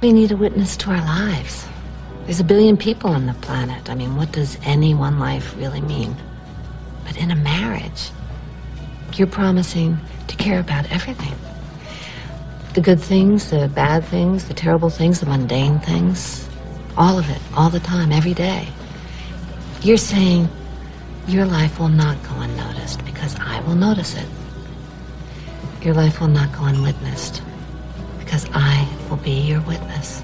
We need a witness to our lives. There's a billion people on the planet. I mean, what does any one life really mean? But in a marriage, you're promising to care about everything the good things, the bad things, the terrible things, the mundane things. All of it, all the time, every day. You're saying your life will not go unnoticed because I will notice it. Your life will not go unwitnessed because I will be your witness.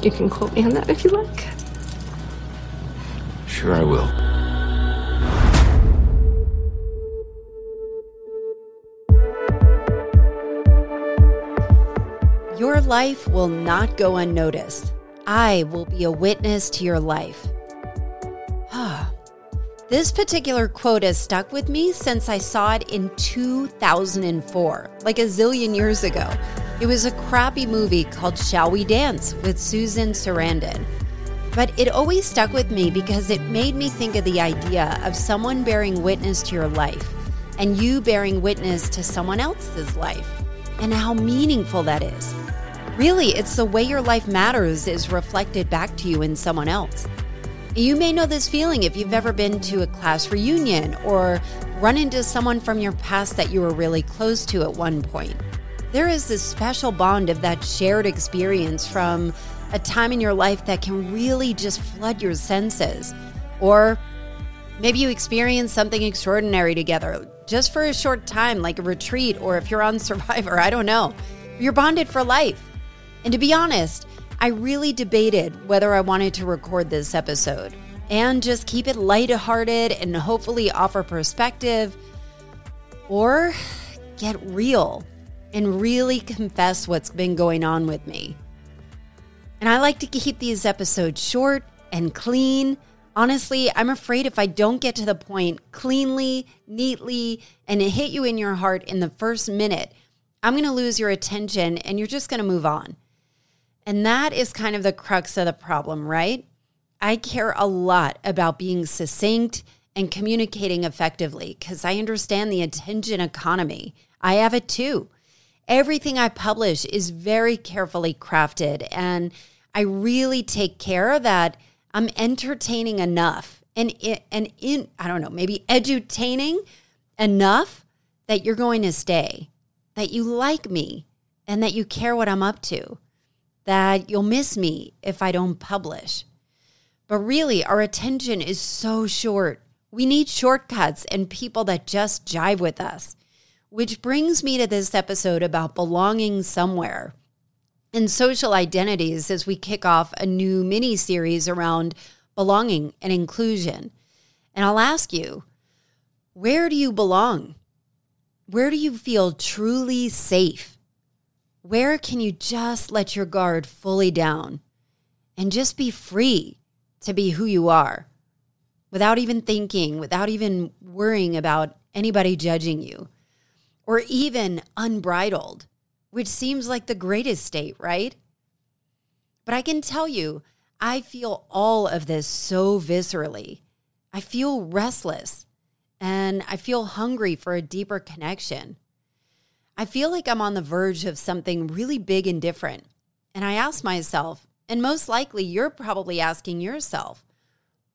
You can quote me on that if you like. Sure, I will. Your life will not go unnoticed. I will be a witness to your life. Ah. This particular quote has stuck with me since I saw it in 2004, like a zillion years ago. It was a crappy movie called Shall We Dance with Susan Sarandon. But it always stuck with me because it made me think of the idea of someone bearing witness to your life and you bearing witness to someone else's life and how meaningful that is. Really, it's the way your life matters is reflected back to you in someone else. You may know this feeling if you've ever been to a class reunion or run into someone from your past that you were really close to at one point. There is this special bond of that shared experience from a time in your life that can really just flood your senses. Or maybe you experience something extraordinary together just for a short time, like a retreat, or if you're on Survivor, I don't know. You're bonded for life. And to be honest, I really debated whether I wanted to record this episode and just keep it lighthearted and hopefully offer perspective or get real and really confess what's been going on with me. And I like to keep these episodes short and clean. Honestly, I'm afraid if I don't get to the point cleanly, neatly, and hit you in your heart in the first minute, I'm going to lose your attention and you're just going to move on. And that is kind of the crux of the problem, right? I care a lot about being succinct and communicating effectively because I understand the attention economy. I have it too everything I publish is very carefully crafted. And I really take care that I'm entertaining enough and, and in, I don't know, maybe edutaining enough that you're going to stay, that you like me, and that you care what I'm up to, that you'll miss me if I don't publish. But really, our attention is so short. We need shortcuts and people that just jive with us. Which brings me to this episode about belonging somewhere and social identities as we kick off a new mini series around belonging and inclusion. And I'll ask you, where do you belong? Where do you feel truly safe? Where can you just let your guard fully down and just be free to be who you are without even thinking, without even worrying about anybody judging you? or even unbridled, which seems like the greatest state, right? But I can tell you, I feel all of this so viscerally. I feel restless and I feel hungry for a deeper connection. I feel like I'm on the verge of something really big and different. And I ask myself, and most likely you're probably asking yourself,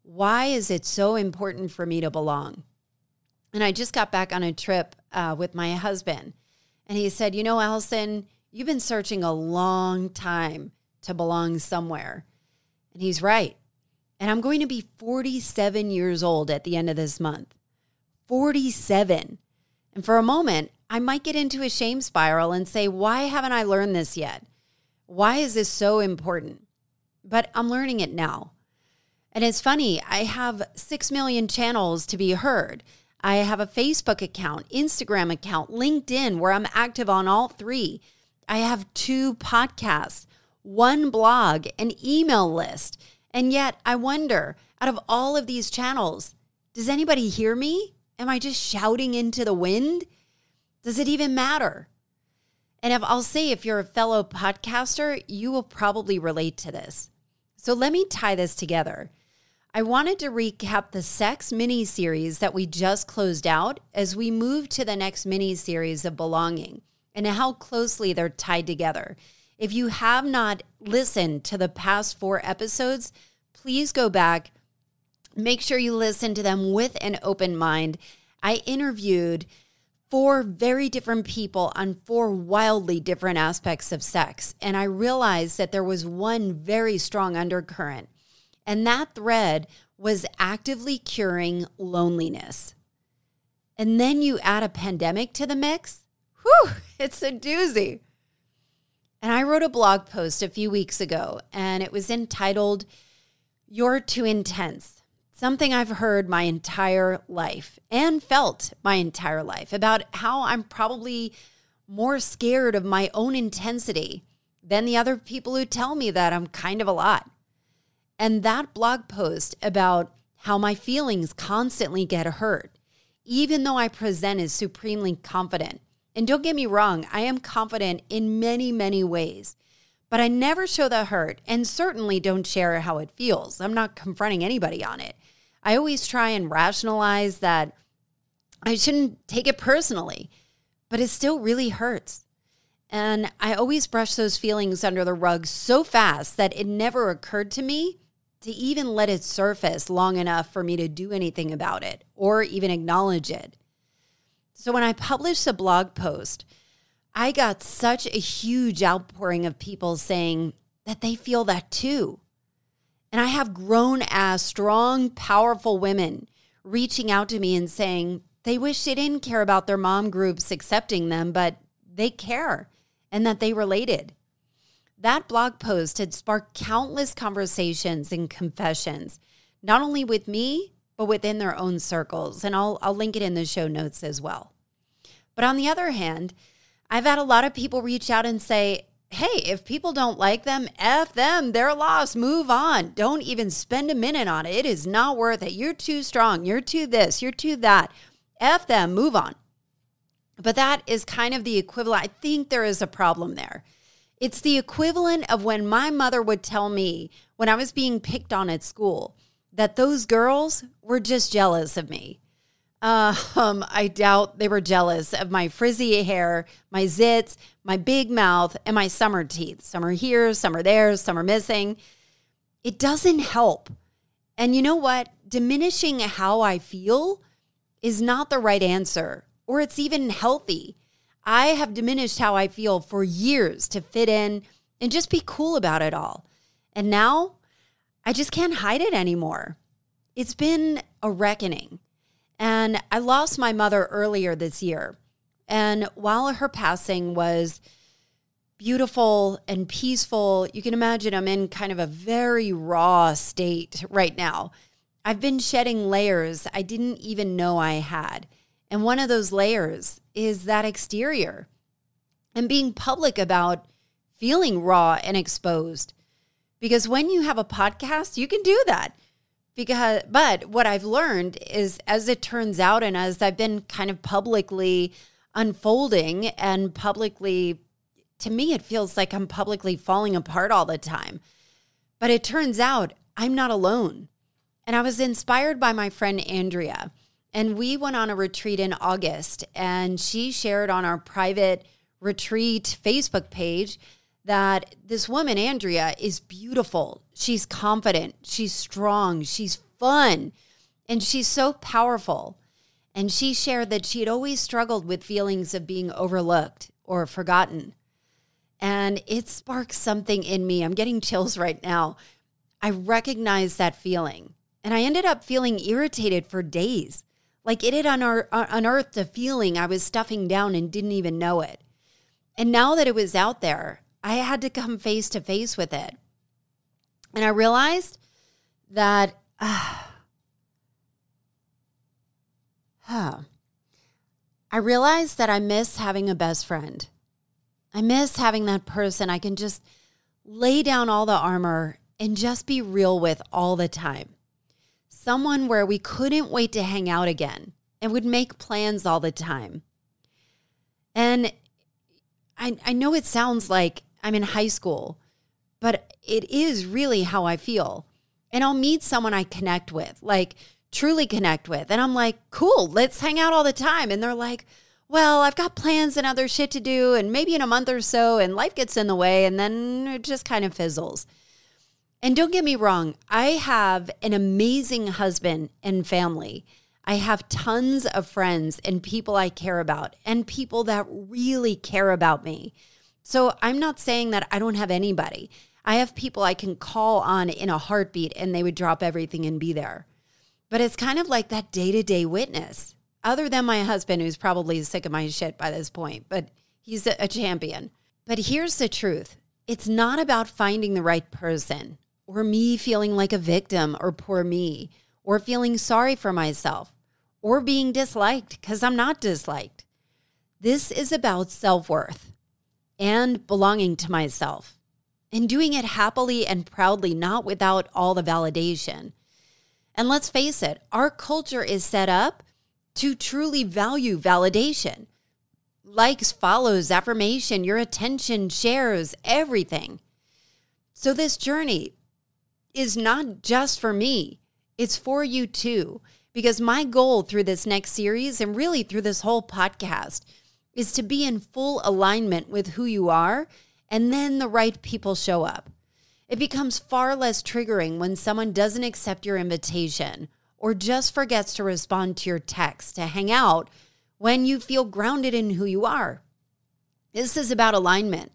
why is it so important for me to belong? And I just got back on a trip uh, with my husband. And he said, You know, Allison, you've been searching a long time to belong somewhere. And he's right. And I'm going to be 47 years old at the end of this month. 47. And for a moment, I might get into a shame spiral and say, Why haven't I learned this yet? Why is this so important? But I'm learning it now. And it's funny, I have 6 million channels to be heard. I have a Facebook account, Instagram account, LinkedIn, where I'm active on all three. I have two podcasts, one blog, an email list. And yet I wonder out of all of these channels, does anybody hear me? Am I just shouting into the wind? Does it even matter? And if I'll say, if you're a fellow podcaster, you will probably relate to this. So let me tie this together. I wanted to recap the sex mini series that we just closed out as we move to the next mini series of belonging. and how closely they're tied together. If you have not listened to the past four episodes, please go back. Make sure you listen to them with an open mind. I interviewed four very different people on four wildly different aspects of sex. And I realized that there was one very strong undercurrent. And that thread was actively curing loneliness. And then you add a pandemic to the mix. Whew, it's a doozy. And I wrote a blog post a few weeks ago, and it was entitled, You're Too Intense something I've heard my entire life and felt my entire life about how I'm probably more scared of my own intensity than the other people who tell me that I'm kind of a lot. And that blog post about how my feelings constantly get hurt, even though I present as supremely confident. And don't get me wrong, I am confident in many, many ways, but I never show the hurt and certainly don't share how it feels. I'm not confronting anybody on it. I always try and rationalize that I shouldn't take it personally, but it still really hurts. And I always brush those feelings under the rug so fast that it never occurred to me to even let it surface long enough for me to do anything about it or even acknowledge it. So when I published a blog post, I got such a huge outpouring of people saying that they feel that too. And I have grown as strong, powerful women reaching out to me and saying they wish they didn't care about their mom groups accepting them, but they care and that they related. That blog post had sparked countless conversations and confessions, not only with me, but within their own circles. And I'll, I'll link it in the show notes as well. But on the other hand, I've had a lot of people reach out and say, hey, if people don't like them, F them, they're lost, move on. Don't even spend a minute on it. It is not worth it. You're too strong. You're too this. You're too that. F them, move on. But that is kind of the equivalent. I think there is a problem there. It's the equivalent of when my mother would tell me when I was being picked on at school that those girls were just jealous of me. Uh, um, I doubt they were jealous of my frizzy hair, my zits, my big mouth, and my summer teeth. Some are here, some are there, some are missing. It doesn't help. And you know what? Diminishing how I feel is not the right answer, or it's even healthy. I have diminished how I feel for years to fit in and just be cool about it all. And now I just can't hide it anymore. It's been a reckoning. And I lost my mother earlier this year. And while her passing was beautiful and peaceful, you can imagine I'm in kind of a very raw state right now. I've been shedding layers I didn't even know I had. And one of those layers is that exterior and being public about feeling raw and exposed. Because when you have a podcast, you can do that because but what i've learned is as it turns out and as i've been kind of publicly unfolding and publicly to me it feels like i'm publicly falling apart all the time. But it turns out i'm not alone. And i was inspired by my friend andrea. And we went on a retreat in august and she shared on our private retreat facebook page that this woman, Andrea, is beautiful. She's confident, she's strong, she's fun, and she's so powerful. And she shared that she had always struggled with feelings of being overlooked or forgotten. And it sparks something in me. I'm getting chills right now. I recognize that feeling. And I ended up feeling irritated for days. Like it had unearthed a feeling I was stuffing down and didn't even know it. And now that it was out there, I had to come face to face with it. And I realized that, uh, huh, I realized that I miss having a best friend. I miss having that person I can just lay down all the armor and just be real with all the time. Someone where we couldn't wait to hang out again and would make plans all the time. And I, I know it sounds like I'm in high school, but it is really how I feel. And I'll meet someone I connect with, like truly connect with. And I'm like, cool, let's hang out all the time. And they're like, well, I've got plans and other shit to do, and maybe in a month or so, and life gets in the way, and then it just kind of fizzles. And don't get me wrong, I have an amazing husband and family. I have tons of friends and people I care about, and people that really care about me. So I'm not saying that I don't have anybody. I have people I can call on in a heartbeat and they would drop everything and be there. But it's kind of like that day to day witness other than my husband, who's probably sick of my shit by this point, but he's a, champion. But here's the truth it's not about finding the right person or me feeling like a victim or poor me or feeling sorry for myself or being disliked because I'm not disliked. This is about self worth and belonging to myself and doing it happily and proudly, not without all the validation. And let's face it, our culture is set up to truly value validation. Likes, follows, affirmation, your attention, shares, everything. So, this journey is not just for me, it's for you too. Because my goal through this next series and really through this whole podcast is to be in full alignment with who you are, and then the right people show up. It becomes far less triggering when someone doesn't accept your invitation or just forgets to respond to your text to hang out when you feel grounded in who you are. This is about alignment.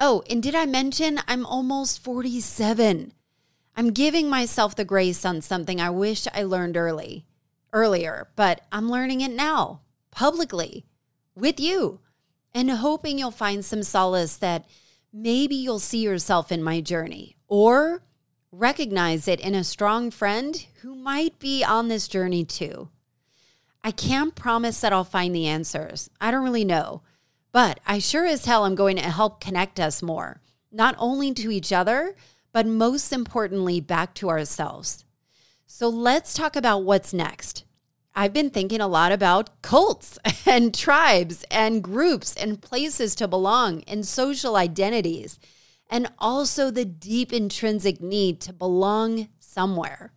Oh, and did I mention I'm almost 47? I'm giving myself the grace on something I wish I learned early, earlier, but I'm learning it now, publicly, with you, and hoping you'll find some solace that maybe you'll see yourself in my journey or recognize it in a strong friend who might be on this journey too. I can't promise that I'll find the answers. I don't really know. But I sure as hell am going to help connect us more, not only to each other, but most importantly, back to ourselves. So let's talk about what's next. I've been thinking a lot about cults and tribes and groups and places to belong and social identities and also the deep intrinsic need to belong somewhere.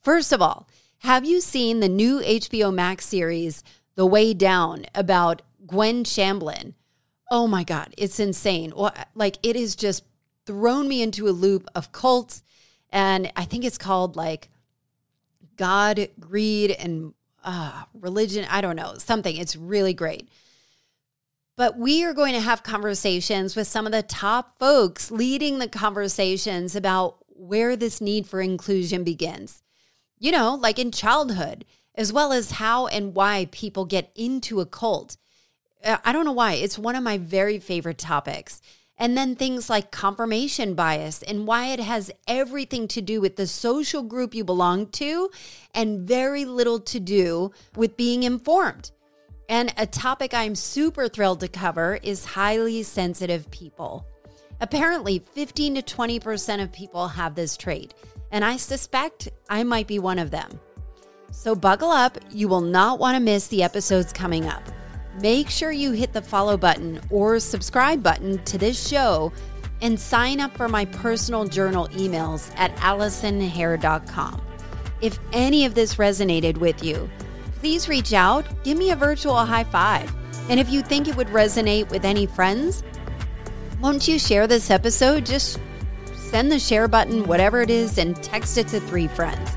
First of all, have you seen the new HBO Max series, The Way Down, about Gwen Shamblin? Oh my God, it's insane. Like, it has just thrown me into a loop of cults. And I think it's called like God, Greed, and uh, Religion. I don't know, something. It's really great. But we are going to have conversations with some of the top folks leading the conversations about where this need for inclusion begins. You know, like in childhood, as well as how and why people get into a cult. Uh, I don't know why. It's one of my very favorite topics. And then things like confirmation bias and why it has everything to do with the social group you belong to and very little to do with being informed. And a topic I'm super thrilled to cover is highly sensitive people. Apparently, 15 to 20% of people have this trait, and I suspect I might be one of them. So, buckle up, you will not want to miss the episodes coming up. Make sure you hit the follow button or subscribe button to this show and sign up for my personal journal emails at AllisonHair.com. If any of this resonated with you, please reach out, give me a virtual high five. And if you think it would resonate with any friends, won't you share this episode? Just send the share button, whatever it is, and text it to three friends.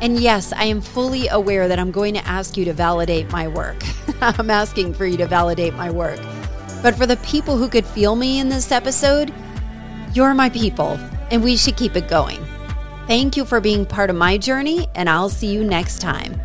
And yes, I am fully aware that I'm going to ask you to validate my work. I'm asking for you to validate my work. But for the people who could feel me in this episode, you're my people, and we should keep it going. Thank you for being part of my journey, and I'll see you next time.